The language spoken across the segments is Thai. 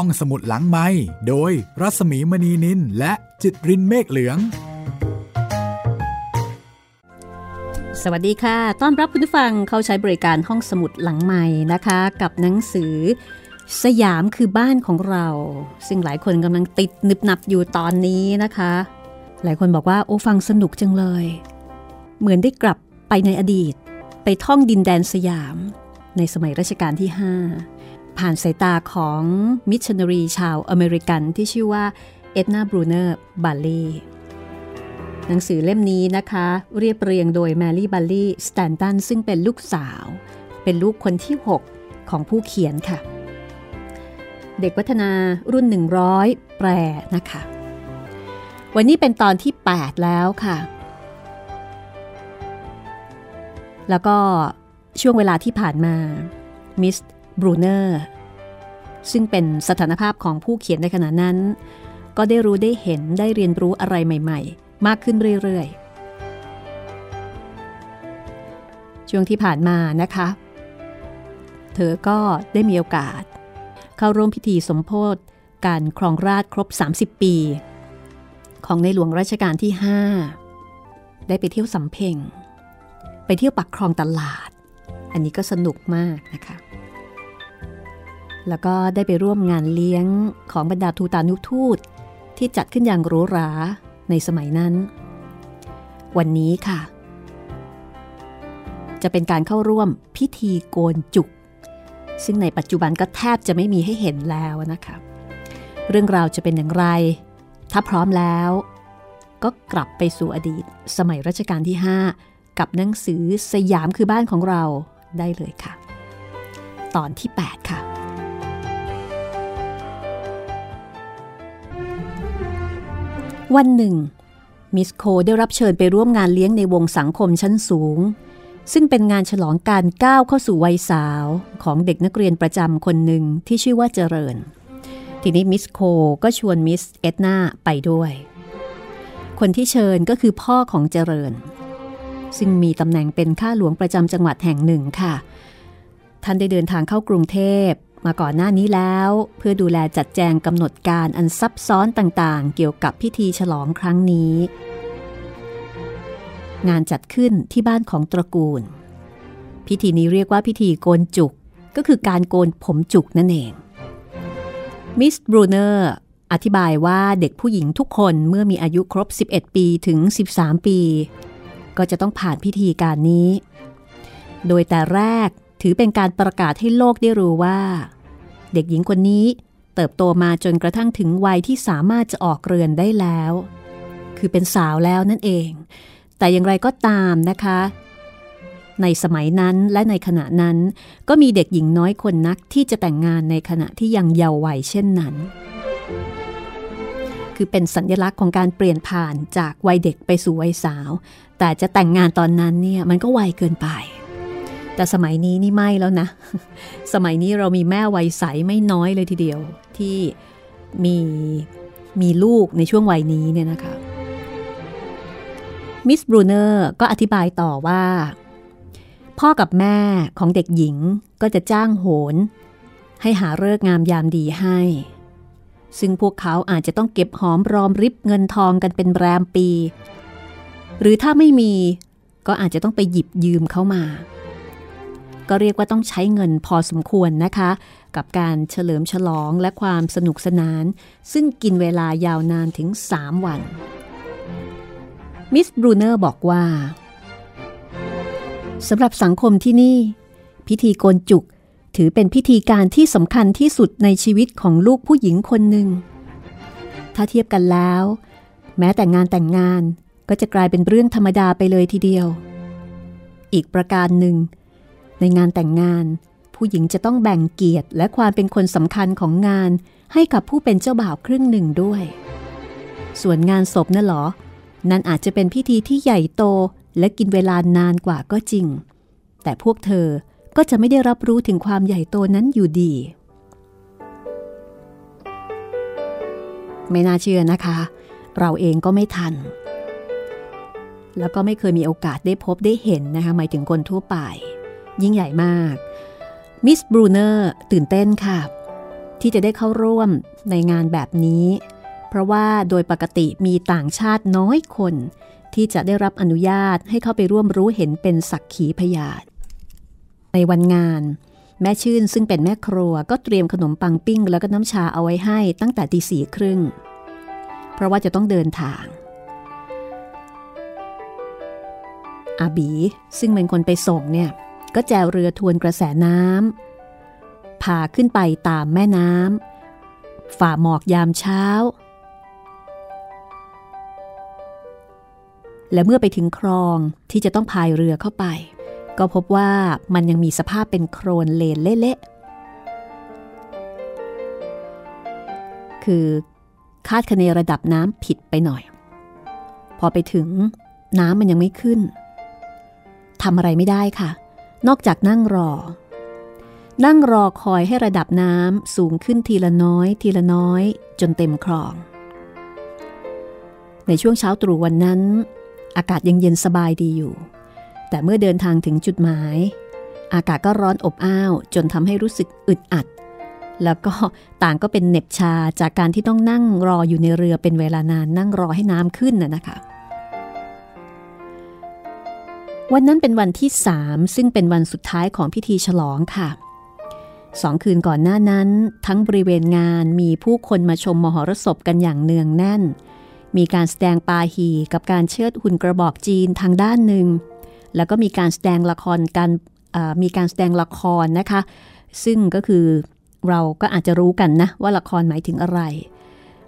ห้องสมุดหลังไม้โดยรัสมีมณีนินและจิตรินเมฆเหลือง สวัสดีค่ะ ต้อนรับคุณผู้ฟังเข้าใช้บริการห้องสมุดหลังใหม่นะคะ กับหนังสือ สยามคือบ้านของเรา ซึ่งหลายคนกำลังติดนึบหนับอยู่ตอนนี้นะคะ หลายคนบอกว่าโอ้ฟังสนุกจังเลย เหมือนได้กลับไปในอดีต ไปท่องดินแดนสยาม ในสมัยรัชกาลที่ 5 ผ่านสายตาของมิชชันนารีชาวอเมริกันที่ชื่อว่าเอ็ดนาบรูเนอร์บาลลีหนังสือเล่มนี้นะคะ เรียบเรียงโดยแมรี่บัลลีสแตนตันซึ่งเป็นลูกสาว เป็นลูกคนที่ 6 ของผู้เขียนค่ะ เด็กวัฒนารุ่น 100 แปลนะคะ วันนี้เป็นตอนที่ 8 แล้วค่ะ แล้วก็ช่วงเวลาที่ผ่านมามิส บรูเนอร์ ซึ่งเป็นสถานภาพของผู้เขียนในขณะนั้น ก็ได้รู้ได้เห็นได้เรียนรู้อะไรใหม่ๆ มากขึ้นเรื่อยๆ ช่วงที่ผ่านมานะคะ เธอก็ได้มีโอกาส เข้าร่วมพิธีสมโพธการครองราชครบ 30 ปี ของในหลวงรัชกาลที่ 5 ได้ไปเที่ยวสำเพ็ง ไปเที่ยวปักคลองตลาด อันนี้ก็สนุกมากนะคะ แล้วก็ได้ไปร่วมงานเลี้ยงของบรรดาทูตานุทูต ที่จัดขึ้นอย่างหรูหราในสมัยนั้น วันนี้ค่ะ จะเป็นการเข้าร่วมพิธีโกนจุก ซึ่งในปัจจุบันก็แทบจะไม่มีให้เห็นแล้วนะคะ เรื่องราวจะเป็นอย่างไร ถ้าพร้อมแล้ว ก็กลับไปสู่อดีตสมัยรัชกาลที่ 5 กับหนังสือสยามคือบ้านของเราได้เลยค่ะ ตอนที่ 8 ค่ะ วันหนึ่ง มิสโคได้รับเชิญไปร่วมงานเลี้ยงในวงสังคมชั้นสูง ซึ่งเป็นงานฉลองการก้าวเข้าสู่วัยสาวของเด็กนักเรียนประจำคนหนึ่งที่ชื่อว่าเจริญ ทีนี้มิสโคก็ชวนมิสเอ็ดนาไปด้วย คนที่เชิญก็คือพ่อของเจริญ ซึ่งมีตำแหน่งเป็นข้าหลวงประจำจังหวัดแห่งหนึ่งค่ะท่านได้เดินทางเข้ากรุงเทพ มาก่อนหน้านี้แล้ว เพื่อดูแลจัดแจงกำหนดการอันซับซ้อนต่างๆ เกี่ยวกับพิธีฉลองครั้งนี้ งานจัดขึ้นที่บ้านของตระกูล พิธีนี้เรียกว่าพิธีโกนจุกก็คือการโกนผมจุกนั่นเอง มิสบรูเนอร์อธิบายว่าเด็กผู้หญิงทุกคนเมื่อมีอายุครบ 11 ปีถึง 13 ปี ก็จะต้องผ่านพิธีการนี้ โดยแต่แรก ถือเป็นการประกาศให้โลกได้รู้ว่า เด็กหญิงคนนี้เติบโตมาจนกระทั่งถึงวัยที่สามารถจะออกเรือนได้แล้ว คือเป็นสาวแล้วนั่นเอง แต่อย่างไรก็ตามนะคะ ในสมัยนั้นและในขณะนั้นก็มีเด็กหญิงน้อยคนนักที่จะแต่งงานในขณะที่ยังเยาว์วัยเช่นนั้น คือเป็นสัญลักษณ์ของการเปลี่ยนผ่านจากวัยเด็กไปสู่วัยสาว แต่จะแต่งงานตอนนั้นเนี่ยมันก็วัยเกินไป แต่สมัยนี้นี่ไม่แล้วนะ สมัยนี้เรามีแม่วัยใสไม่น้อยเลยทีเดียว ที่มีมีลูกในช่วงวัยนี้เนี่ยนะคะมิสบรูเนอร์ก็อธิบายต่อว่า พ่อกับแม่ของเด็กหญิงก็จะจ้างโหน ให้หาเลิกงามยามดีให้ ซึ่งพวกเขาอาจจะต้องเก็บหอมรอมริบเงินทองกันเป็นแรมปี หรือถ้าไม่มีก็อาจจะต้องไปหยิบยืมเข้ามา ก็เรียกว่าต้องใช้เงินพอสมควรนะคะ กับการเฉลิมฉลองและความสนุกสนาน ซึ่งกินเวลายาวนานถึง 3 วัน มิสบรูเนอร์บอกว่าสำหรับสังคมที่นี่ พิธีโกนจุกถือเป็นพิธีการที่สำคัญที่สุดในชีวิตของลูกผู้หญิงคนหนึ่ง ถ้าเทียบกันแล้ว แม้แต่งานแต่งงานก็จะกลายเป็นเรื่องธรรมดาไปเลยทีเดียว อีกประการหนึ่ง ในงานแต่งงาน ผู้หญิงจะต้องแบ่งเกียรติและความเป็นคนสำคัญของงานให้กับผู้เป็นเจ้าบ่าวครึ่งหนึ่งด้วย ส่วนงานศพน่ะหรอ นั่นอาจจะเป็นพิธีที่ใหญ่โตและกินเวลานานกว่าก็จริง แต่พวกเธอก็จะไม่ได้รับรู้ถึงความใหญ่โตนั้นอยู่ดี ไม่น่าเชื่อนะคะ เราเองก็ไม่ทัน แล้วก็ไม่เคยมีโอกาสได้พบได้เห็นนะคะหมายถึงคนทั่วไป ยิ่งใหญ่มาก มิสบรูเนอร์ตื่นเต้นค่ะ ที่จะได้เข้าร่วมในงานแบบนี้ เพราะว่าโดยปกติมีต่างชาติน้อยคน ที่จะได้รับอนุญาตให้เข้าไปร่วมรู้เห็นเป็นสักขีพยานในวันงาน แม่ชื่นซึ่งเป็นแม่ครัวก็เตรียมขนมปังปิ้ง แล้วก็น้ำชาเอาไว้ให้ตั้งแต่ตีสี่ครึ่ง เพราะว่าจะต้องเดินทางอาบีซึ่งเป็นคนไปส่งเนี่ย ก็แจวเรือทวนกระแสน้ำพาขึ้นไปตามแม่น้ำฝ่าหมอกยามเช้า และเมื่อไปถึงคลองที่จะต้องพายเรือเข้าไป ก็พบว่ามันยังมีสภาพเป็นโครนเลนเละๆคือคาดคะเนระดับน้ำผิดไปหน่อย พอไปถึงน้ำมันยังไม่ขึ้นทำอะไรไม่ได้ค่ะ นอกจากนั่งรอ นั่งรอคอยให้ระดับน้ำสูงขึ้นทีละน้อยทีละน้อยจนเต็มคลอง ในช่วงเช้าตรู่วันนั้น อากาศยังเย็นสบายดีอยู่ แต่เมื่อเดินทางถึงจุดหมาย อากาศก็ร้อนอบอ้าวจนทำให้รู้สึกอึดอัด แล้วก็ต่างก็เป็นเหน็บชาจากการที่ต้องนั่งรออยู่ในเรือเป็นเวลานานนั่งรอให้น้ำขึ้นน่ะนะคะ วันนั้นเป็นวันที่สามซึ่งเป็นวันสุดท้ายของพิธีฉลองค่ะสองคืนก่อนหน้านั้น ทั้งบริเวณงานมีผู้คนมาชมมหรสพกันอย่างเนืองแน่น มีการแสดงปาหีกับการเชิดหุ่นกระบอกจีนทางด้านหนึ่ง แล้วก็มีการแสดงละครกันมีการแสดงละครนะคะ ซึ่งก็คือเราก็อาจจะรู้กันนะว่าละครหมายถึงอะไร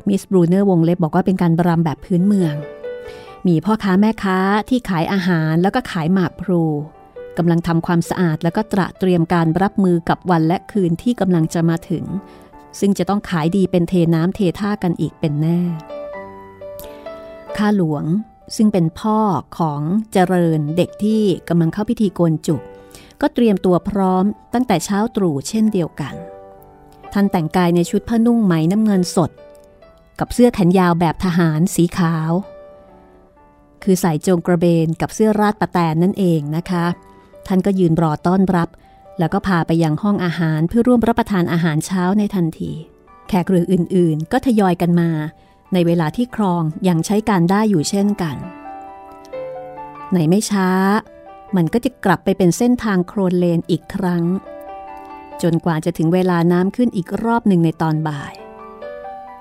มิสบรูเนอร์วงเล็บบอกว่าเป็นการบรำแบบพื้นเมือง มีพ่อค้าแม่ค้าที่ขายอาหารแล้วก็ขายหมากพลูกำลังทำความสะอาดแล้วก็ตระเตรียมการรับมือกับวันและคืนที่กำลังจะมาถึง ซึ่งจะต้องขายดีเป็นเทน้ำเทท่ากันอีกเป็นแน่ ข้าหลวงซึ่งเป็นพ่อของเจริญเด็กที่กำลังเข้าพิธีโกนจุก ก็เตรียมตัวพร้อมตั้งแต่เช้าตรู่เช่นเดียวกัน ท่านแต่งกายในชุดผ้านุ่งไหมน้ำเงินสด กับเสื้อแขนยาวแบบทหารสีขาว คือใส่โจงกระเบนกับเสื้อราดปะแตนนั่นเองนะคะ ท่านก็ยืนรอต้อนรับ แล้วก็พาไปยังห้องอาหารเพื่อร่วมรับประทานอาหารเช้าในทันที แขกเรืออื่นๆ ก็ทยอยกันมา ในเวลาที่ครองยังใช้การได้อยู่เช่นกัน ในไม่ช้า มันก็จะกลับไปเป็นเส้นทางโครนเลนอีกครั้ง จนกว่าจะถึงเวลาน้ำขึ้นอีกรอบหนึ่งในตอนบ่าย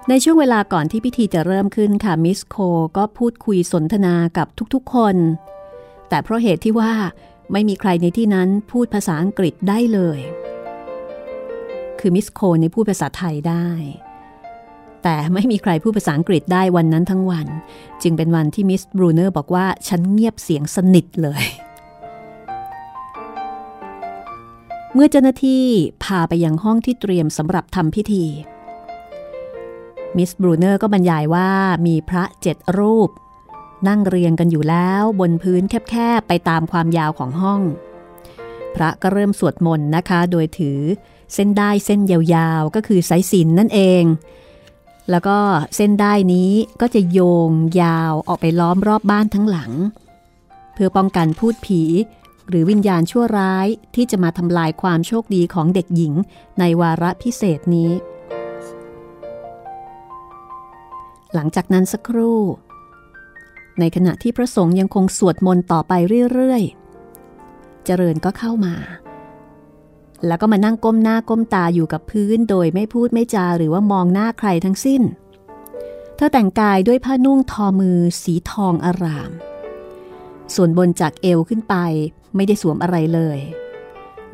ในช่วงเวลาก่อนที่พิธีจะเริ่มขึ้นค่ะมิสโคก็พูดคุยสนทนากับทุกๆคน แต่เพราะเหตุที่ว่าไม่มีใครในที่นั้นพูดภาษาอังกฤษได้เลย คือมิสโคเนี่ยพูดภาษาไทยได้ แต่ไม่มีใครพูดภาษาอังกฤษได้วันนั้นทั้งวัน จึงเป็นวันที่มิสบรูเนอร์บอกว่าฉันเงียบเสียงสนิทเลย เมื่อเจ้าหน้าที่พาไปยังห้องที่เตรียมสำหรับทำพิธี มิสบรูเนอร์ก็บรรยายว่ามีพระเจ็ดรูป นั่งเรียงกันอยู่แล้วบนพื้นแคบๆ ไปตามความยาวของห้อง พระก็เริ่มสวดมนต์นะคะ โดยถือเส้นได้เส้นยาวๆ ก็คือสายสินนั่นเอง แล้วก็เส้นได้นี้ก็จะโยงยาวออกไปล้อมรอบบ้านทั้งหลัง เพื่อป้องกันพูดผี หรือวิญญาณชั่วร้ายที่จะมาทำลายความโชคดีของเด็กหญิงในวาระพิเศษนี้ หลังจากนั้นสักครู่ ในขณะที่พระสงฆ์ยังคงสวดมนต์ต่อไปเรื่อยๆ เจริญก็เข้ามา แล้วก็มานั่งก้มหน้าก้มตาอยู่กับพื้นโดยไม่พูดไม่จาหรือว่ามองหน้าใครทั้งสิ้น เธอแต่งกายด้วยผ้านุ่งทอมือสีทองอาราม ส่วนบนจากเอวขึ้นไปไม่ได้สวมอะไรเลย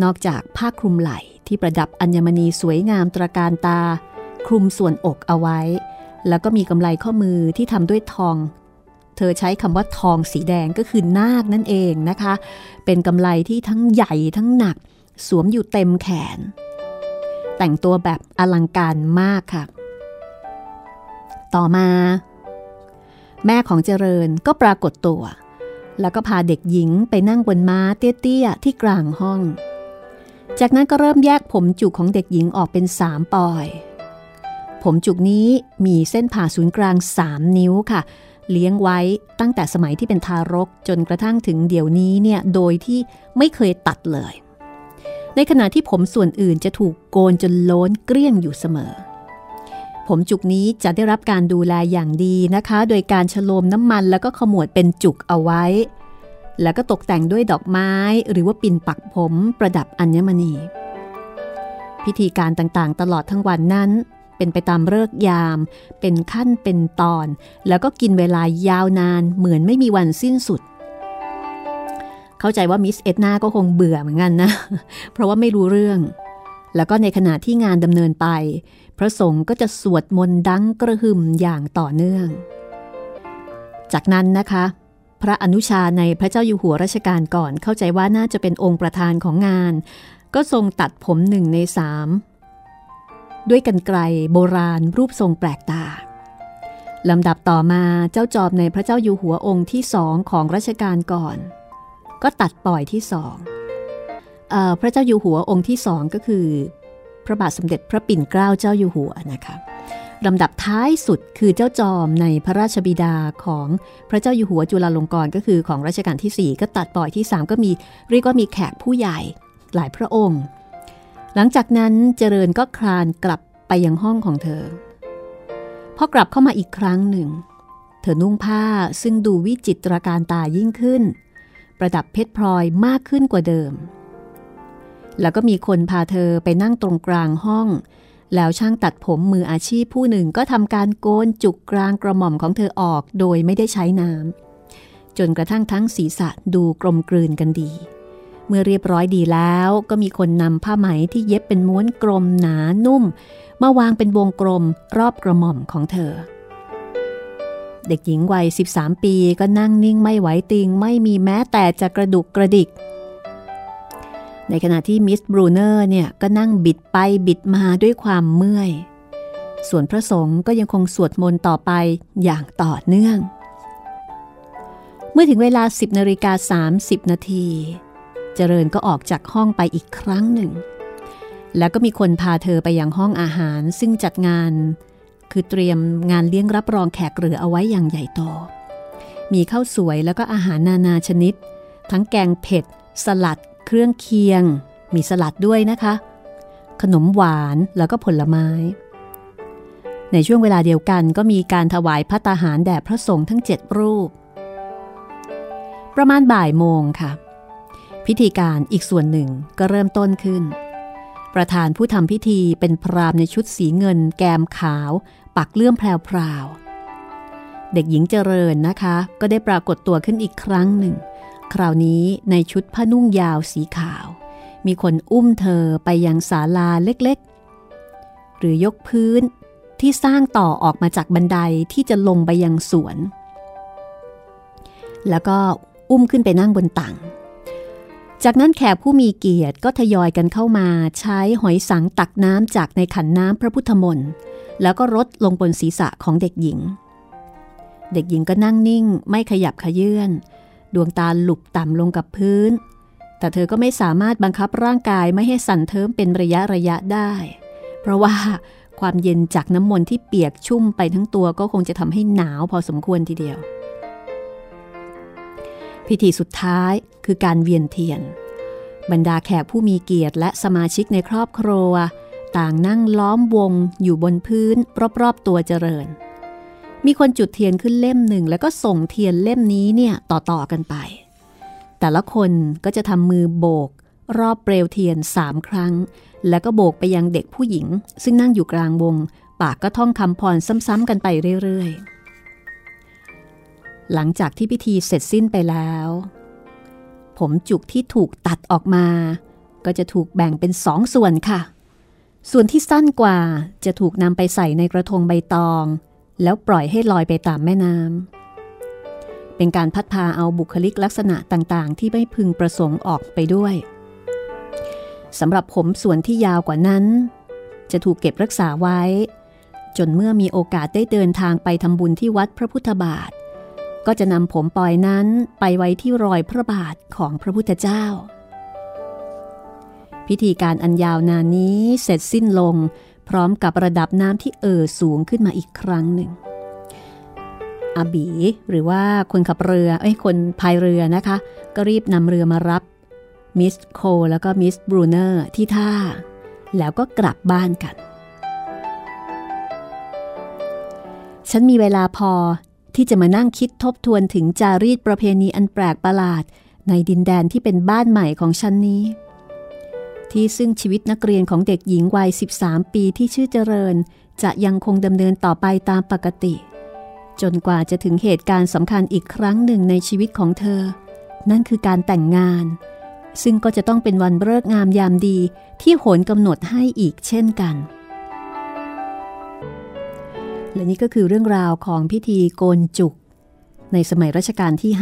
นอกจากผ้าคลุมไหล่ที่ประดับอัญมณีสวยงามตระการตา คลุมส่วนอกเอาไว้ แล้วก็มีกำไลข้อมือที่ทำด้วยทอง เธอใช้คำว่าทองสีแดงก็คือนาคนั่นเองนะคะ เป็นกำไลที่ทั้งใหญ่ทั้งหนัก สวมอยู่เต็มแขน แต่งตัวแบบอลังการมากค่ะ ต่อมา แม่ของเจริญก็ปรากฏตัว แล้วก็พาเด็กหญิงไปนั่งบนม้าเตี้ยๆที่กลางห้อง จากนั้นก็เริ่มแยกผมจุกของเด็กหญิงออกเป็นสามปอย ผมจุกนี้มีเส้นผ่าศูนย์กลาง 3 นิ้วค่ะ เลี้ยงไว้ตั้งแต่สมัยที่เป็นทารกจนกระทั่งถึงเดี๋ยวนี้เนี่ยโดยที่ไม่เคยตัดเลย ในขณะที่ผมส่วนอื่นจะถูกโกนจนโล้นเกลี้ยงอยู่เสมอ ผมจุกนี้จะได้รับการดูแลอย่างดีนะคะ โดยการฉโลมน้ำมันแล้วก็ขมวดเป็นจุกเอาไว้ แล้วก็ตกแต่งด้วยดอกไม้ หรือว่าปิ่นปักผมประดับอัญมณี พิธีการต่างๆ ตลอดทั้งวันนั้น เป็นไปตามเลิกยาม เป็นขั้นเป็นตอน แล้วก็กินเวลายาวนานเหมือนไม่มีวันสิ้นสุด เข้าใจว่ามิสเอ็ดนาก็คงเบื่อเหมือนกันนะ เพราะว่าไม่รู้เรื่อง แล้วก็ในขณะที่งานดำเนินไป พระสงฆ์ก็จะสวดมนต์ดังกระหึ่มอย่างต่อเนื่อง จากนั้นนะคะ พระอนุชาในพระเจ้าอยู่หัวรัชกาลก่อน เข้าใจว่าน่าจะเป็นองค์ประธานของงาน ก็ทรงตัดผมหนึ่งในสาม ด้วยกันไกลโบราณรูปทรงแปลกตาลำดับต่อมาเจ้าจอบในพระเจ้าอยู่หัวองค์ที่สองของรัชกาลก่อน ก็ตัดปล่อยที่สองอพระเจ้าอยู่หัวองค์ที่สองก็คือ พระบาทสมเด็จพระปิ่นเกล้าเจ้าอยู่หัวนะคะลำดับท้ายสุดคือเจ้าจอมในพระราชบิดาของพระเจ้าอยู่หัวจุฬาลงกรณ์ก็คือของรัชกาลที่ 4 ก็ตัดปล่อยที่ 3 ก็มีเรียกว่ามีแขกผู้ใหญ่หลายพระองค์ หลังจากนั้นเจริญก็คลานกลับไปยังห้องของเธอ พอกลับเข้ามาอีกครั้งหนึ่ง เธอนุ่งผ้าซึ่งดูวิจิตรการตายิ่งขึ้น ประดับเพชรพลอยมากขึ้นกว่าเดิม แล้วก็มีคนพาเธอไปนั่งตรงกลางห้อง แล้วช่างตัดผมมืออาชีพผู้หนึ่งก็ทำการโกนจุกกลางกระหม่อมของเธอออกโดยไม่ได้ใช้น้ำจนกระทั่งทั้งศีรษะดูกลมกลืนกันดี เมื่อเรียบร้อยดีแล้วก็มีคนนำผ้าไหมที่เย็บเป็นม้วนกลมหนานุ่ม มาวางเป็นวงกลมรอบกระหม่อมของเธอ เด็กหญิงวัย 13 ปีก็นั่งนิ่งไม่ไหวติงไม่มีแม้แต่จะกระดุกกระดิก ในขณะที่มิสบรูเนอร์เนี่ยก็นั่งบิดไปบิดมาด้วยความเมื่อย ส่วนพระสงฆ์ก็ยังคงสวดมนต์ต่อไปอย่างต่อเนื่อง เมื่อถึงเวลา 10นาฬิกา30นาที เจริญก็ออกจากห้องไปอีกครั้งหนึ่ง แล้วก็มีคนพาเธอไปยังห้องอาหารซึ่งจัดงาน คือเตรียมงานเลี้ยงรับรองแขกเรือเอาไว้อย่างใหญ่โต มีข้าวสวยแล้วก็อาหารนานาชนิด ทั้งแกงเผ็ด สลัด เครื่องเคียง มีสลัดด้วยนะคะ ขนมหวานแล้วก็ผลไม้ ในช่วงเวลาเดียวกันก็มีการถวายพระตาหารแด่พระสงฆ์ทั้งเจ็ดรูปประมาณบ่ายโมงค่ะ พิธีการอีกส่วนหนึ่งก็เริ่มต้นขึ้น ประธานผู้ทำพิธีเป็นพรามในชุดสีเงิน แกมขาว ปักเลื่อมแพรวๆเด็กหญิงเจริญนะคะ ก็ได้ปรากฏตัวขึ้นอีกครั้งหนึ่ง คราวนี้ในชุดผ้านุ่งยาวสีขาว มีคนอุ้มเธอไปยังศาลาเล็กๆ หรือยกพื้นที่สร้างต่อออกมาจากบันไดที่จะลงไปยังสวน แล้วก็อุ้มขึ้นไปนั่งบนตัง จากนั้นแขกผู้มีเกียรติก็ทยอยกันเข้ามาใช้หอยสังตักน้ำจากในขันน้ำพระพุทธมนต์แล้วก็รดลงบนศีรษะของเด็กหญิง เด็กหญิงก็นั่งนิ่งไม่ขยับขยื่นดวงตาหลุบต่ำลงกับพื้น แต่เธอก็ไม่สามารถบังคับร่างกายไม่ให้สั่นเทิมเป็นระยะระยะได้ เพราะว่าความเย็นจากน้ำมนต์ที่เปียกชุ่มไปทั้งตัวก็คงจะทำให้หนาวพอสมควรทีเดียว พิธีสุดท้าย คือการเวียนเทียน บรรดาแขกผู้มีเกียรติและสมาชิกในครอบครัว ต่างนั่งล้อมวงอยู่บนพื้น รอบๆตัวเจริญ มีคนจุดเทียนขึ้นเล่มหนึ่ง แล้วก็ส่งเทียนเล่มนี้เนี่ยต่อๆกันไป แต่ละคนก็จะทำมือโบก รอบเปลวเทียนสามครั้ง แล้วก็โบกไปยังเด็กผู้หญิง ซึ่งนั่งอยู่กลางวง ปากก็ท่องคำพรซ้ำๆกันไปเรื่อยๆหลังจากที่พิธีเสร็จสิ้นไปแล้ว ผมจุกที่ถูกตัดออกมา ก็จะถูกแบ่งเป็นสองส่วนค่ะ ส่วนที่สั้นกว่าจะถูกนำไปใส่ในกระทงใบตอง แล้วปล่อยให้ลอยไปตามแม่น้ำเป็นการพัดพาเอาบุคลิกลักษณะต่างๆ ที่ไม่พึงประสงค์ออกไปด้วยสำหรับผมส่วนที่ยาวกว่านั้น จะถูกเก็บรักษาไว้ จนเมื่อมีโอกาสได้เดินทางไปทำบุญที่วัดพระพุทธบาท ก็จะนำผมปล่อยนั้นไปไว้ที่รอยพระบาทของพระพุทธเจ้า พิธีการอันยาวนานนี้เสร็จสิ้นลง พร้อมกับระดับน้ำที่เอ่อสูงขึ้นมาอีกครั้งหนึ่งอาบีหรือว่าคนขับเรือไอ้คนพายเรือนะคะ ก็รีบนำเรือมารับมิสโคแล้วก็มิสบรูเนอร์ที่ท่า แล้วก็กลับบ้านกัน ฉันมีเวลาพอ ที่จะมานั่งคิดทบทวนถึงจารีตประเพณีอันแปลกประหลาด ในดินแดนที่เป็นบ้านใหม่ของฉันนี้ ที่ซึ่งชีวิตนักเรียนของเด็กหญิงวัย 13 ปีที่ชื่อเจริญ จะยังคงดำเนินต่อไปตามปกติ จนกว่าจะถึงเหตุการณ์สำคัญอีกครั้งหนึ่งในชีวิตของเธอ นั่นคือการแต่งงาน ซึ่งก็จะต้องเป็นวันเลิกงามยามดีที่โหนกำหนดให้อีกเช่นกัน และนี่ก็คือเรื่องราวของพิธีโกนจุก ในสมัยรัชกาลที่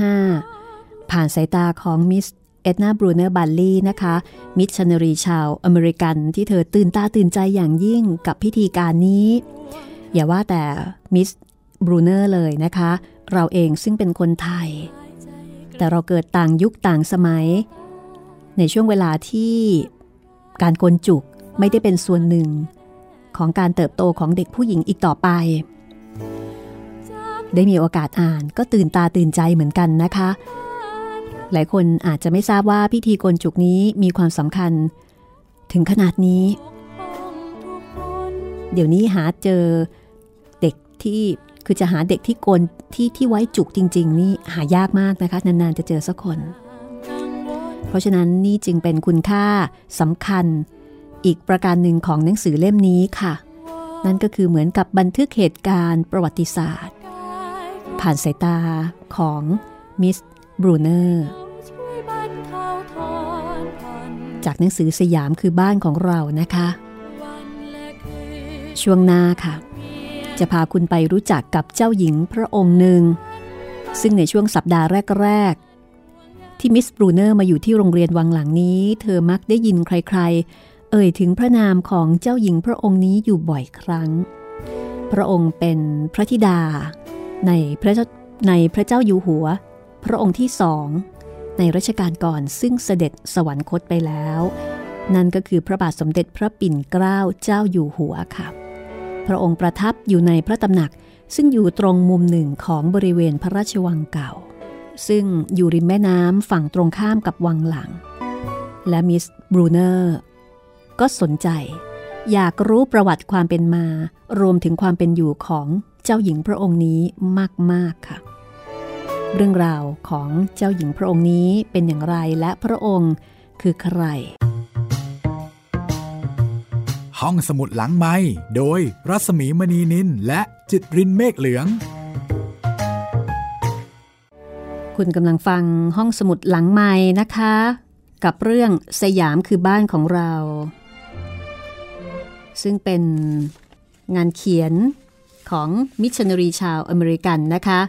5 ผ่านสายตาของมิสเอ็ดนาบรูเนอร์บัลลี่นะคะ มิชชันนารีชาวอเมริกันที่เธอตื่นตาตื่นใจอย่างยิ่งกับพิธีการนี้ อย่าว่าแต่มิสบรูเนอร์เลยนะคะ เราเองซึ่งเป็นคนไทย แต่เราเกิดต่างยุคต่างสมัย ในช่วงเวลาที่การโกนจุกไม่ได้เป็นส่วนหนึ่ง ของการเติบโตของเด็กผู้หญิงอีกต่อไป ได้มีโอกาสอ่านก็ตื่นตาตื่นใจเหมือนกันนะคะ หลายคนอาจจะไม่ทราบว่าพิธีโกนจุกนี้มีความสำคัญ ถึงขนาดนี้ เดี๋ยวนี้หาเจอเด็กที่คือจะหาเด็กที่โกนที่ที่ไว้จุกจริง ๆ นี่หายากมากนะคะ นานๆจะเจอสักคน เพราะฉะนั้นนี่จึงเป็นคุณค่าสำคัญ อีกประการหนึ่งของหนังสือเล่มนี้ค่ะ นั่นก็คือเหมือนกับบันทึกเหตุการณ์ประวัติศาสตร์ ผ่านสายตาของมิสบรูเนอร์จากหนังสือสยามคือบ้านของเรานะคะ ช่วงหน้าค่ะ จะพาคุณไปรู้จักกับเจ้าหญิงพระองค์หนึ่ง ซึ่งในช่วงสัปดาห์แรก ๆ ที่มิสบรูเนอร์มาอยู่ที่โรงเรียนวังหลังนี้ เธอมักได้ยินใคร ๆ เอ่ยถึงพระนามของเจ้าหญิงพระองค์นี้อยู่บ่อยครั้ง พระองค์เป็นพระธิดา ในพระในพระเจ้าอยู่หัว พระองค์ที่สอง ในรัชกาลก่อนซึ่งเสด็จสวรรคตไปแล้ว นั่นก็คือพระบาทสมเด็จพระปิ่นเกล้าเจ้าอยู่หัวค่ะ พระองค์ประทับอยู่ในพระตำหนักซึ่งอยู่ตรงมุมหนึ่งของบริเวณพระราชวังเก่า ซึ่งอยู่ริมแม่น้ำฝั่งตรงข้ามกับวังหลัง และมิสบรูเนอร์ ก็สนใจ อยากรู้ประวัติความเป็นมา รวมถึงความเป็นอยู่ของเจ้าหญิงพระองค์นี้มาก ๆ ค่ะ เรื่องราวของเจ้าหญิงพระองค์นี้เป็นอย่างไรและพระองค์คือใคร ห้องสมุดหลังไม้โดยรัศมีมณีนินและจิตรินเมฆเหลือง คุณกำลังฟังห้องสมุดหลังไม้นะคะ กับเรื่องสยามคือบ้านของเรา ซึ่งเป็นงานเขียนของมิชชันนารีชาวอเมริกันนะคะ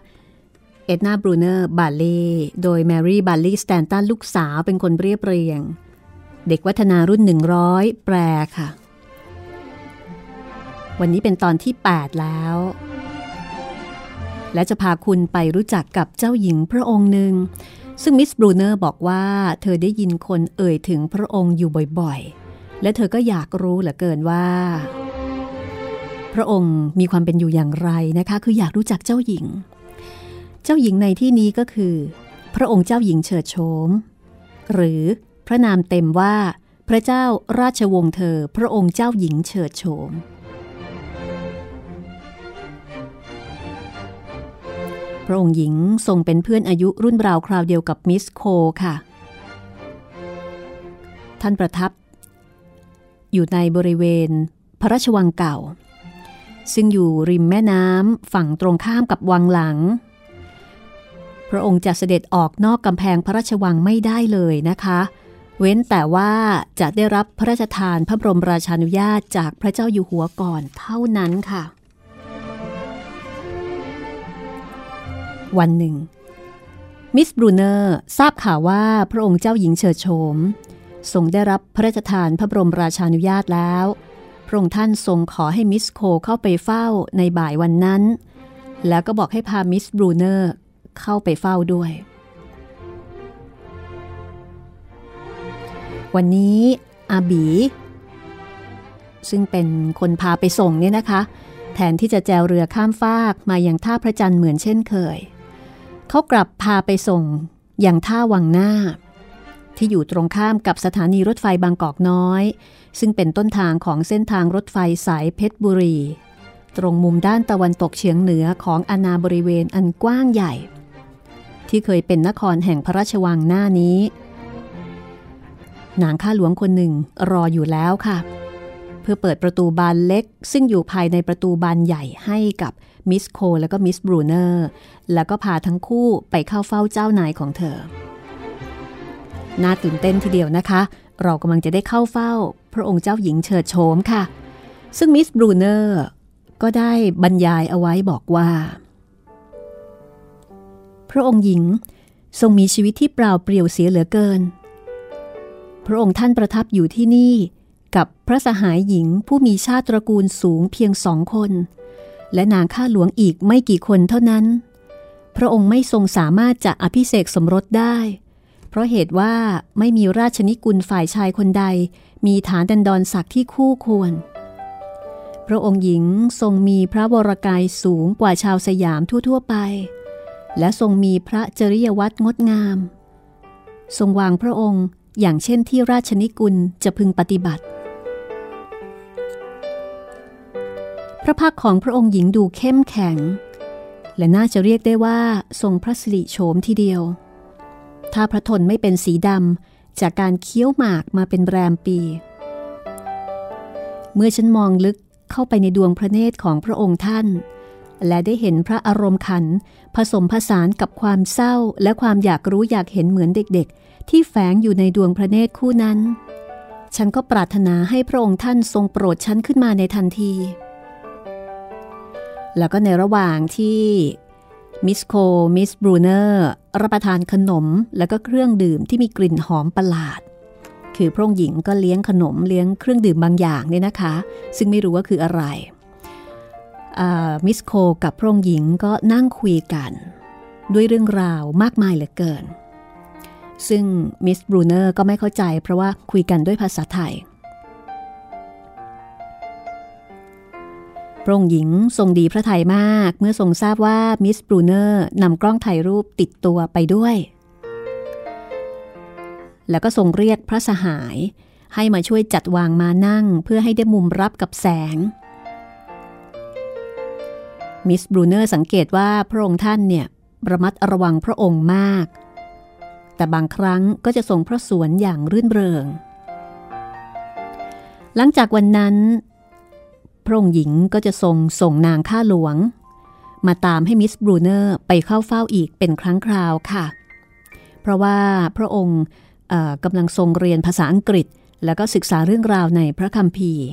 เอ็ดนาบรูเนอร์บาเล่โดยแมรี่บาลลี่สแตนตันลูกสาวเป็นคนเรียบเรียง เด็กวัฒนารุ่น 100 แปลค่ะ วันนี้เป็นตอนที่ 8 แล้ว และจะพาคุณไปรู้จักกับเจ้าหญิงพระองค์หนึ่ง ซึ่งมิสบรูเนอร์บอกว่าเธอได้ยินคนเอ่ยถึงพระองค์อยู่บ่อยๆ และเธอก็อยากรู้เหลือเกินว่า พระองค์มีความเป็นอยู่อย่างไรนะคะ คืออยากรู้จักเจ้าหญิง เจ้าหญิงในที่นี้ก็คือ พระองค์เจ้าหญิงเฉิดโฉม หรือพระนามเต็มว่า พระเจ้าราชวงศ์เธอ พระองค์เจ้าหญิงเฉิดโฉมพระองค์หญิงทรงเป็นเพื่อนอายุรุ่นราวคราวเดียวกับมิสโคค่ะ ท่านประทับ อยู่ในบริเวณ พระราชวังเก่า ซึ่งอยู่ริมแม่น้ำฝั่งตรงข้ามกับวังหลัง พระองค์จะเสด็จออกนอกกำแพงพระราชวังไม่ได้เลยนะคะ เว้นแต่ว่าจะได้รับพระราชทานพระบรมราชานุญาตจากพระเจ้าอยู่หัวก่อนเท่านั้นค่ะ วันหนึ่งมิสบรูเนอร์ทราบข่าวว่าพระองค์เจ้าหญิงเฉิดโฉม ทรงได้รับพระราชทานพระบรมราชานุญาตแล้ว พระองค์ท่านทรงขอให้มิสโคเข้าไปเฝ้าในบ่ายวันนั้น แล้วก็บอกให้พามิสบรูเนอร์เข้าไปเฝ้าด้วย วันนี้อาบี ซึ่งเป็นคนพาไปส่งเนี่ยนะคะ แทนที่จะแจวเรือข้ามฟากมาอย่างท่าพระจันทร์เหมือนเช่นเคย เขากลับพาไปส่งอย่างท่าวังหน้า ที่อยู่ตรงข้ามกับสถานีรถไฟบางกอกน้อย ซึ่งเป็นต้นทางของเส้นทางรถไฟสายเพชรบุรี ตรงมุมด้านตะวันตกเฉียงเหนือของอาณาบริเวณอันกว้างใหญ่ ที่เคยเป็นนครแห่งพระราชวังหน้านี้นางข้าหลวงคนหนึ่งรออยู่แล้วค่ะ เพื่อเปิดประตูบานเล็ก ซึ่งอยู่ภายในประตูบานใหญ่ให้กับมิสโคและก็มิสบรูเนอร์แล้วก็พาทั้งคู่ไปเข้าเฝ้าเจ้านายของเธอ น่าตื่นเต้นทีเดียวนะคะ เรากำลังจะได้เข้าเฝ้า พระองค์เจ้าหญิงเฉิดโฉมค่ะ ซึ่งมิสบรูเนอร์ก็ได้บรรยายเอาไว้บอกว่า พระองค์หญิงทรงมีชีวิตที่เปล่าเปลี่ยวเสียเหลือเกิน พระองค์ท่านประทับอยู่ที่นี่กับพระสหายหญิงผู้มีชาติตระกูลสูงเพียงสองคน และนางข้าหลวงอีกไม่กี่คนเท่านั้น พระองค์ไม่ทรงสามารถจะอภิเษกสมรสได้ เพราะเหตุว่าไม่มีราชนิกุลฝ่ายชายคนใด มีฐานดันดอนศักดิ์ที่คู่ควร พระองค์หญิงทรงมีพระวรกายสูงกว่าชาวสยามทั่ว ๆ ไป และทรงมีพระจริยวัตรงดงาม ทรงวางพระองค์อย่างเช่นที่ราชนิกุลจะพึงปฏิบัติ พระพักของพระองค์หญิงดูเข้มแข็ง และน่าจะเรียกได้ว่าทรงพระสิริโฉมทีเดียว ถ้าพระทนไม่เป็นสีดำจากการเคี้ยวหมากมาเป็นแรมปี เมื่อฉันมองลึกเข้าไปในดวงพระเนตรของพระองค์ท่าน และได้เห็นพระอารมณ์ขัน ผสมผสานกับความเศร้าและความอยากรู้อยากเห็นเหมือนเด็กๆ ที่แฝงอยู่ในดวงพระเนตรคู่นั้น ฉันก็ปรารถนาให้พระองค์ท่านทรงโปรดฉันขึ้นมาในทันที แล้วก็ในระหว่างที่ มิสโค มิสบรูเนอร์ รับประทานขนมแล้วก็เครื่องดื่มที่มีกลิ่นหอมประหลาด คือพระองค์หญิงก็เลี้ยงขนมเลี้ยงเครื่องดื่มบางอย่างเนี่ยนะคะ ซึ่งไม่รู้ว่าคืออะไร มิสโคกับพระองค์หญิงก็นั่งคุยกัน ด้วยเรื่องราวมากมายเหลือเกิน ซึ่งมิสบรูเนอร์ก็ไม่เข้าใจเพราะว่าคุยกันด้วยภาษาไทย พระองค์หญิงทรงดีพระทัยมากเมื่อทรงทราบว่ามิสบรูเนอร์นำกล้องถ่ายรูปติดตัวไปด้วย แล้วก็ทรงเรียกพระสหายให้มาช่วยจัดวางมานั่งเพื่อให้ได้มุมรับกับแสง มิสบรูเนอร์สังเกตว่าพระองค์ท่านเนี่ยระมัดระวังพระองค์มาก แต่บางครั้งก็จะทรงพระสวนอย่างรื่นเริง หลังจากวันนั้น พระองค์หญิงก็จะทรงส่งนางข้าหลวง มาตามให้มิสบรูเนอร์ไปเข้าเฝ้าอีกเป็นครั้งคราวค่ะ เพราะว่าพระองค์กำลังทรงเรียนภาษาอังกฤษ แล้วก็ศึกษาเรื่องราวในพระคัมภีร์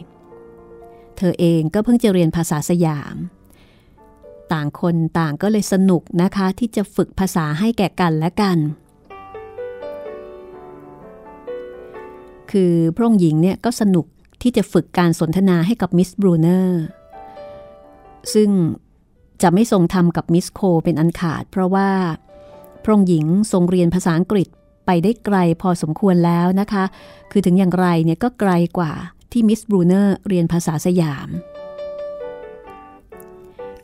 เธอเองก็เพิ่งจะเรียนภาษาสยาม ต่างคนต่างก็เลยสนุกนะคะที่จะฝึกภาษาให้แก่กันและกันคือพระองค์หญิงเนี่ยก็สนุก ที่จะฝึกการสนทนาให้กับมิสบรูเนอร์ซึ่งจะไม่ทรงทำกับมิสโคเป็นอันขาด เพราะว่าพระองค์หญิงทรงเรียนภาษาอังกฤษไปได้ไกลพอสมควรแล้วนะคะ คือถึงอย่างไรเนี่ยก็ไกลกว่าที่มิสบรูเนอร์เรียนภาษาสยาม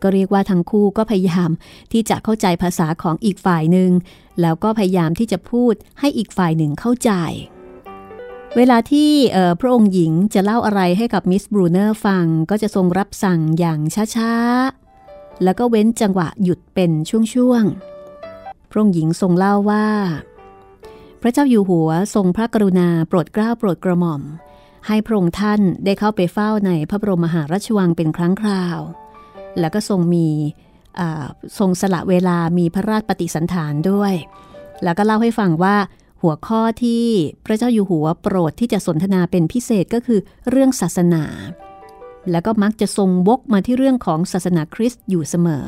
ก็เรียกว่าทั้งคู่ก็พยายามที่จะเข้าใจภาษาของอีกฝ่ายหนึ่ง แล้วก็พยายามที่จะพูดให้อีกฝ่ายหนึ่งเข้าใจ เวลาที่พระองค์หญิงจะเล่าอะไรให้กับมิสบรูเนอร์ฟังก็จะทรงรับสั่งอย่างช้าๆ แล้วก็เว้นจังหวะหยุดเป็นช่วงๆ พระองค์หญิงทรงเล่าว่า พระเจ้าอยู่หัวทรงพระกรุณาโปรดเกล้าโปรดกระหม่อม ให้พระองค์ท่านได้เข้าไปเฝ้าในพระบรมมหาราชวังเป็นครั้งคราว แล้วก็ทรงมีทรงสละเวลามีพระราชปฏิสันฐานด้วย แล้วก็เล่าให้ฟังว่า หัวข้อที่พระเจ้าอยู่หัวโปรดที่จะสนทนาเป็นพิเศษก็คือเรื่องศาสนา แล้วก็มักจะทรงวกมาที่เรื่องของศาสนาคริสต์อยู่เสมอ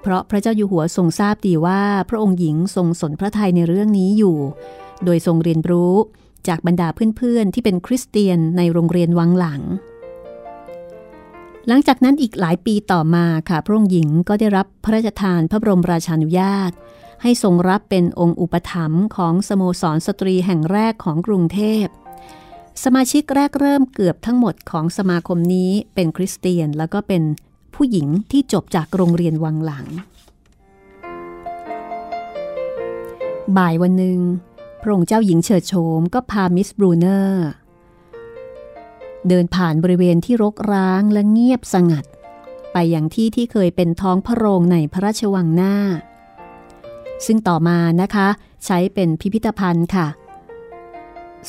เพราะพระเจ้าอยู่หัวทรงทราบดีว่าพระองค์หญิงทรงสนพระทัยในเรื่องนี้อยู่ โดยทรงเรียนรู้จากบรรดาเพื่อนๆ ที่เป็นคริสเตียนในโรงเรียนวังหลัง หลังจากนั้นอีกหลายปีต่อมาค่ะพระองค์หญิงก็ได้รับพระราชทานพระบรมราชานุญาต ให้ทรงรับเป็นองค์อุปถัมภ์ของสโมสรสตรีแห่งแรกของกรุงเทพ สมาชิกแรกเริ่มเกือบทั้งหมดของสมาคมนี้เป็นคริสเตียนแล้วก็เป็นผู้หญิงที่จบจากโรงเรียนวังหลัง บ่ายวันหนึ่งพระองค์เจ้าหญิงเฉิดโฉมก็พามิสบรูเนอร์เดินผ่านบริเวณที่รกร้างและเงียบสงัด ไปอย่างที่ที่เคยเป็นท้องพระโรงในพระราชวังหน้า ซึ่งต่อมานะคะใช้เป็นพิพิธภัณฑ์ค่ะ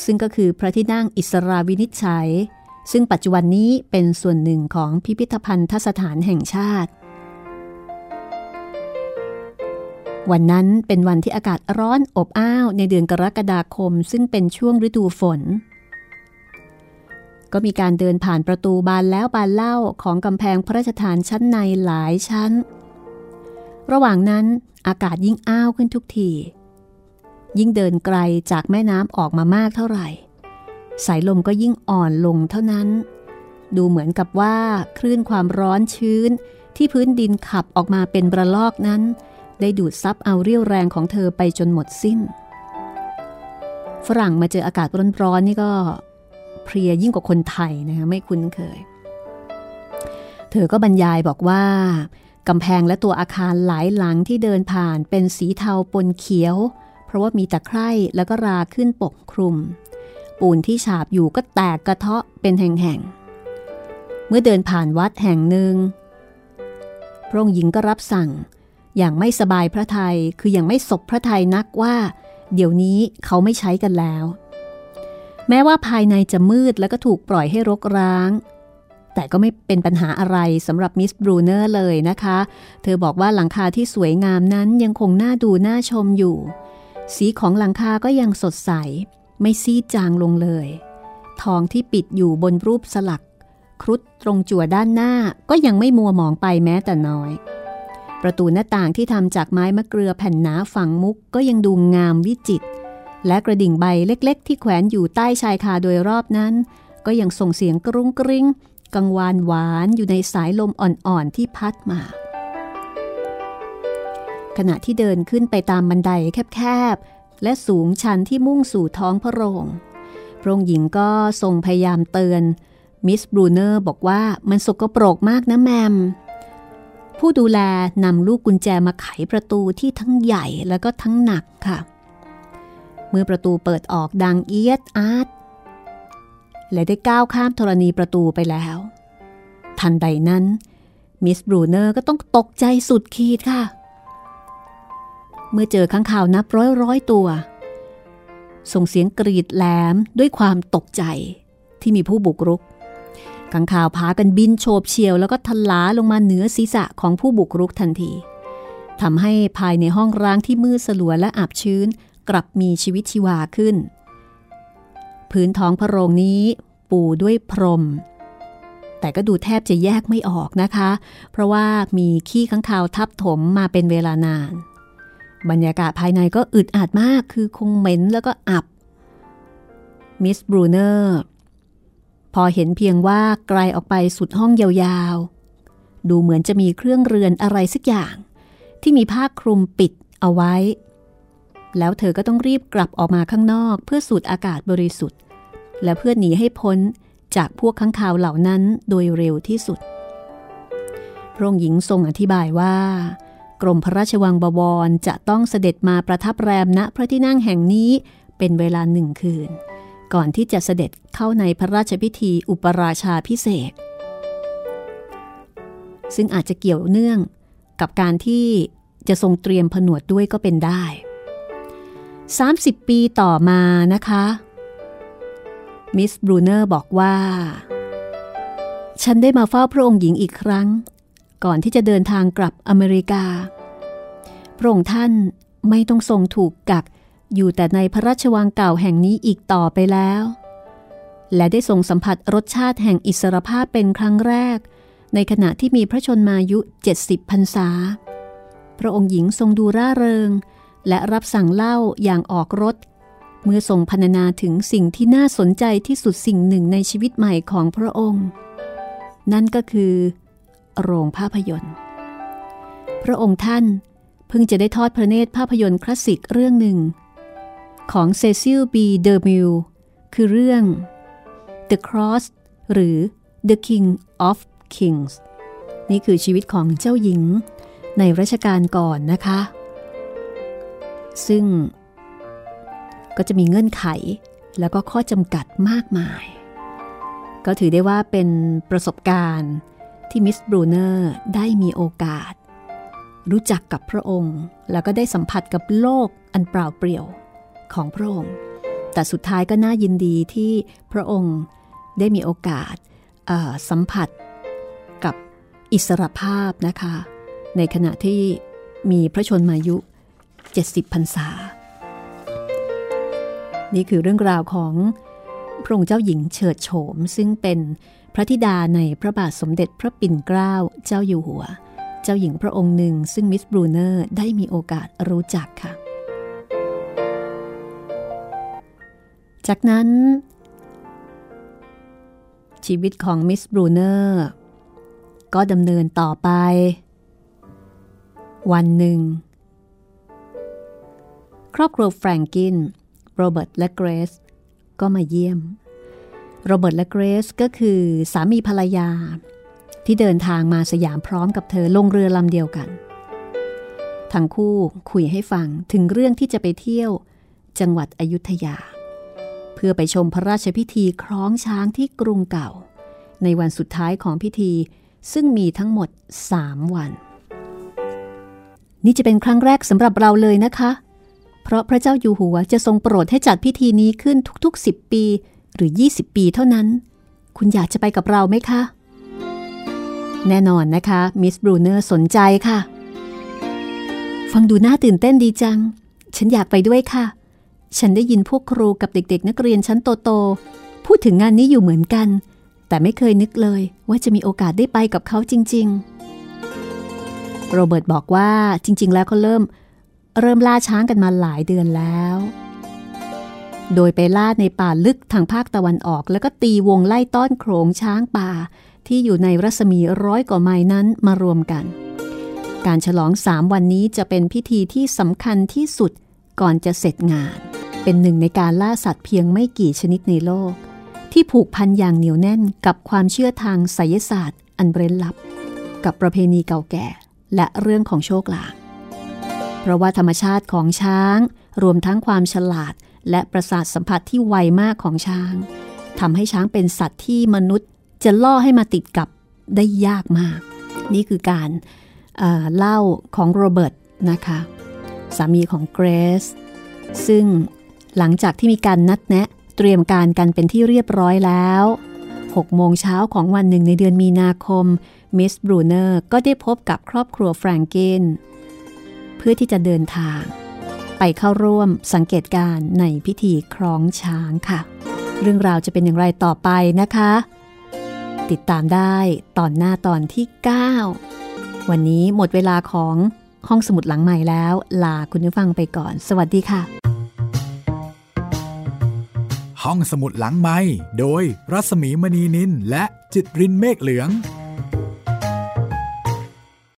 ซึ่งก็คือพระที่นั่งอิสราวินิจฉัย ซึ่งปัจจุบันนี้เป็นส่วนหนึ่งของพิพิธภัณฑ์ทสถานแห่งชาติ วันนั้นเป็นวันที่อากาศร้อนอบอ้าวในเดือนกรกฎาคม ซึ่งเป็นช่วงฤดูฝนก็มีการเดินผ่านประตูบานแล้วบานเล่าของกำแพงพระราชฐานชั้นในหลายชั้น ระหว่างนั้นอากาศยิ่งอ้าวขึ้นทุกที ยิ่งเดินไกลจากแม่น้ำออกมามากเท่าไหร่ สายลมก็ยิ่งอ่อนลงเท่านั้น ดูเหมือนกับว่าคลื่นความร้อนชื้นที่พื้นดินขับออกมาเป็นระลอกนั้น ได้ดูดซับเอาเรี่ยวแรงของเธอไปจนหมดสิ้น ฝรั่งมาเจออากาศร้อนๆนี่ก็เพลียยิ่งกว่าคนไทยนะคะไม่คุ้นเคย เธอก็บรรยายบอกว่า กำแพงและตัวอาคารหลายหลังที่เดินผ่านเป็นสีเทาปนเขียว เพราะว่ามีตะไคร่แล้วก็ราขึ้นปกคลุม ปูนที่ฉาบอยู่ก็แตกกระเทาะเป็นแห่งๆ เมื่อเดินผ่านวัดแห่งหนึ่ง พระองค์หญิงก็รับสั่ง อย่างไม่สบายพระไทยคืออย่างไม่ศพพระไทยนักว่า เดี๋ยวนี้เขาไม่ใช้กันแล้ว แม้ว่าภายในจะมืดแล้วก็ถูกปล่อยให้รกร้าง แต่ก็ไม่เป็นปัญหาอะไรสำหรับมิสบรูเนอร์เลยนะคะ เธอบอกว่าหลังคาที่สวยงามนั้นยังคงน่าดูน่าชมอยู่ สีของหลังคาก็ยังสดใส ไม่ซีดจางลงเลย ทองที่ปิดอยู่บนรูปสลัก ครุฑตรงจั่วด้านหน้าก็ยังไม่มัวหมองไปแม้แต่น้อย ประตูหน้าต่างที่ทำจากไม้มะเกลือแผ่นหนาฝังมุกก็ยังดูงามวิจิตรและกระดิ่งใบเล็ก ๆ ที่แขวนอยู่ใต้ชายคาโดยรอบนั้น ก็ยังส่งเสียงกรุ้งกริ้ง กังวานหวานอยู่ในสายลมอ่อนๆที่พัดมา ขณะที่เดินขึ้นไปตามบันไดแคบๆ และสูงชันที่มุ่งสู่ท้องพระโรงพระองค์หญิงก็ทรงพยายามเตือน มิสบรูเนอร์บอกว่ามันสกปรกมากนะแมม ผู้ดูแลนำลูกกุญแจมาไขประตูที่ทั้งใหญ่แล้วก็ทั้งหนักค่ะ เมื่อประตูเปิดออกดังเอียดอาร์ต และได้ก้าวข้ามธรณีประตูไปแล้ว ทันใดนั้น มิสบรูเนอร์ก็ต้องตกใจสุดขีดค่ะ เมื่อเจอข้างข่าวนับร้อยร้อยตัว ส่งเสียงกรีดแหลมด้วยความตกใจที่มีผู้บุกรุกข้างข่าวพากันบินโฉบเฉียว แล้วก็ทลาลงมาเหนือศีรษะของผู้บุกรุกทันทีทำให้ภายในห้องร้างที่มืดสลัวและอับชื้น กลับมีชีวิตชีวาขึ้น พื้นท้องพระโรงนี้ปูด้วยพรม แต่ก็ดูแทบจะแยกไม่ออกนะคะ เพราะว่ามีขี้ข้างคาวทับถมมาเป็นเวลานาน บรรยากาศภายในก็อึดอัดมากคือคงเหม็นแล้วก็อับ มิสบรูเนอร์พอเห็นเพียงว่าไกลออกไปสุดห้องยาวๆ ดูเหมือนจะมีเครื่องเรือนอะไรสักอย่าง ที่มีผ้าคลุมปิดเอาไว้ แล้วเธอก็ต้องรีบกลับออกมาข้างนอกเพื่อสูดอากาศบริสุทธิ์ และเพื่อหนีให้พ้นจากพวกข้างคาวเหล่านั้นโดยเร็วที่สุด พระองค์หญิงทรงอธิบายว่า กรมพระราชวังบวรจะต้องเสด็จมาประทับแรมณพระที่นั่งแห่งนี้เป็นเวลาหนึ่งคืน ก่อนที่จะเสด็จเข้าในพระราชพิธีอุปราชาพิเศษ ซึ่งอาจจะเกี่ยวเนื่องกับการที่จะทรงเตรียมผนวดด้วยก็เป็นได้ 30 ปีต่อมานะคะ มิสบรูเนอร์บอกว่า ฉันได้มาเฝ้าพระองค์หญิงอีกครั้ง ก่อนที่จะเดินทางกลับอเมริกา พระองค์ท่านไม่ต้องทรงถูกกักอยู่แต่ในพระราชวังเก่าแห่งนี้อีกต่อไปแล้ว และได้ทรงสัมผัสรสชาติแห่งอิสรภาพเป็นครั้งแรก ในขณะที่มีพระชนมายุ 70พรรษา พระองค์หญิงทรงดูร่าเริง และรับสั่งเล่าอย่างออกรถ เมื่อทรงพรรณนาถึงสิ่งที่น่าสนใจที่สุดสิ่งหนึ่งในชีวิตใหม่ของพระองค์ นั่นก็คือ โรงภาพยนตร์ พระองค์ท่านเพิ่งจะได้ทอดพระเนตรภาพยนตร์คลาสสิกเรื่องหนึ่ง ของเซซิลบีเดอมิลล์คือเรื่อง The Cross หรือ The King of Kings นี่คือชีวิตของเจ้าหญิงในรัชกาลก่อนนะคะ ซึ่งก็จะมีเงื่อนไขแล้วก็ข้อจำกัดมากมาย ก็ถือได้ว่าเป็นประสบการณ์ที่มิสบรูเนอร์ได้มีโอกาส รู้จักกับพระองค์ แล้วก็ได้สัมผัสกับโลกอันเปล่าเปลี่ยวของพระองค์ แต่สุดท้ายก็น่ายินดีที่พระองค์ได้มีโอกาสสัมผัสกับอิสรภาพนะคะ ในขณะที่มีพระชนมายุ 70พรรษา นี่คือเรื่องราวของพระองค์เจ้าหญิงเฉิดโฉม ซึ่งเป็นพระธิดาในพระบาทสมเด็จพระปิ่นเกล้าเจ้าอยู่หัว เจ้าหญิงพระองค์หนึ่งซึ่งมิสบรูเนอร์ได้มีโอกาสรู้จักค่ะ จากนั้น ชีวิตของมิสบรูเนอร์ก็ดำเนินต่อไป วันหนึ่ง ครอบครัวแฟรงกิน โรเบิร์ตและเกรซก็มาเยี่ยม โรเบิร์ตและเกรซก็คือสามีภรรยา ที่เดินทางมาสยามพร้อมกับเธอลงเรือลำเดียวกัน ทั้งคู่คุยให้ฟังถึงเรื่องที่จะไปเที่ยวจังหวัดอยุธยา เพื่อไปชมพระราชพิธีคล้องช้างที่กรุงเก่า ในวันสุดท้ายของพิธีซึ่งมีทั้งหมด 3 วัน นี่จะเป็นครั้งแรกสำหรับเราเลยนะคะ เพราะพระเจ้าอยู่หัวจะทรงโปรดให้จัดพิธีนี้ขึ้นทุกๆ 10 ปีหรือ 20 ปีเท่านั้น คุณอยากจะไปกับเราไหมคะ แน่นอนนะคะ มิสบรูเนอร์สนใจค่ะ ฟังดูน่าตื่นเต้นดีจัง ฉันอยากไปด้วยค่ะ ฉันได้ยินพวกครูกับเด็กๆ นักเรียนชั้นโตๆ พูดถึงงานนี้อยู่เหมือนกัน แต่ไม่เคยนึกเลยว่าจะมีโอกาสได้ไปกับเขาจริง ๆ โรเบิร์ตบอกว่าจริง ๆ แล้วเขาเริ่ม เริ่มล่าช้างกันมาหลายเดือนแล้ว โดยไปล่าในป่าลึกทางภาคตะวันออก แล้วก็ตีวงไล่ต้อนโขงช้างป่า ที่อยู่ในรัศมีร้อยกว่าไม้นั้นมารวมกัน การฉลองสามวันนี้จะเป็นพิธีที่สำคัญที่สุดก่อนจะเสร็จงาน เป็นหนึ่งในการล่าสัตว์เพียงไม่กี่ชนิดในโลก ที่ผูกพันอย่างเหนียวแน่นกับความเชื่อทางไสยศาสตร์ อันเร้นลับ กับประเพณีเก่าแก่ และเรื่องของโชคลาง เพราะว่าธรรมชาติของช้าง รวมทั้งความฉลาด และประสาทสัมผัสที่ไวมากของช้างทำให้ช้างเป็นสัตว์ที่มนุษย์ จะล่อให้มาติดกับได้ยากมาก นี่คือการเเล่าของโรเบิร์ตนะคะสามีของเกรซซึ่งหลังจากที่มีการนัดแนะเตรียมการกันเป็นที่เรียบร้อยแล้ว6โมงเช้าของวันหนึ่งในเดือนมีนาคม มิสบรูเนอร์ก็ได้พบกับครอบครัวแฟรงเกน เพื่อที่จะเดินทาง ไปเข้าร่วมสังเกตการณ์ในพิธีคล้องช้างค่ะ เรื่องราวจะเป็นอย่างไรต่อไปนะคะ ติดตามได้ตอนหน้าตอนที่ 9 วันนี้หมดเวลาของห้องสมุดหลังใหม่แล้ว ลาคุณผู้ฟังไปก่อน สวัสดีค่ะ ห้องสมุดหลังใหม่โดยรัสมีมณีนินและจิตรินเมฆเหลือง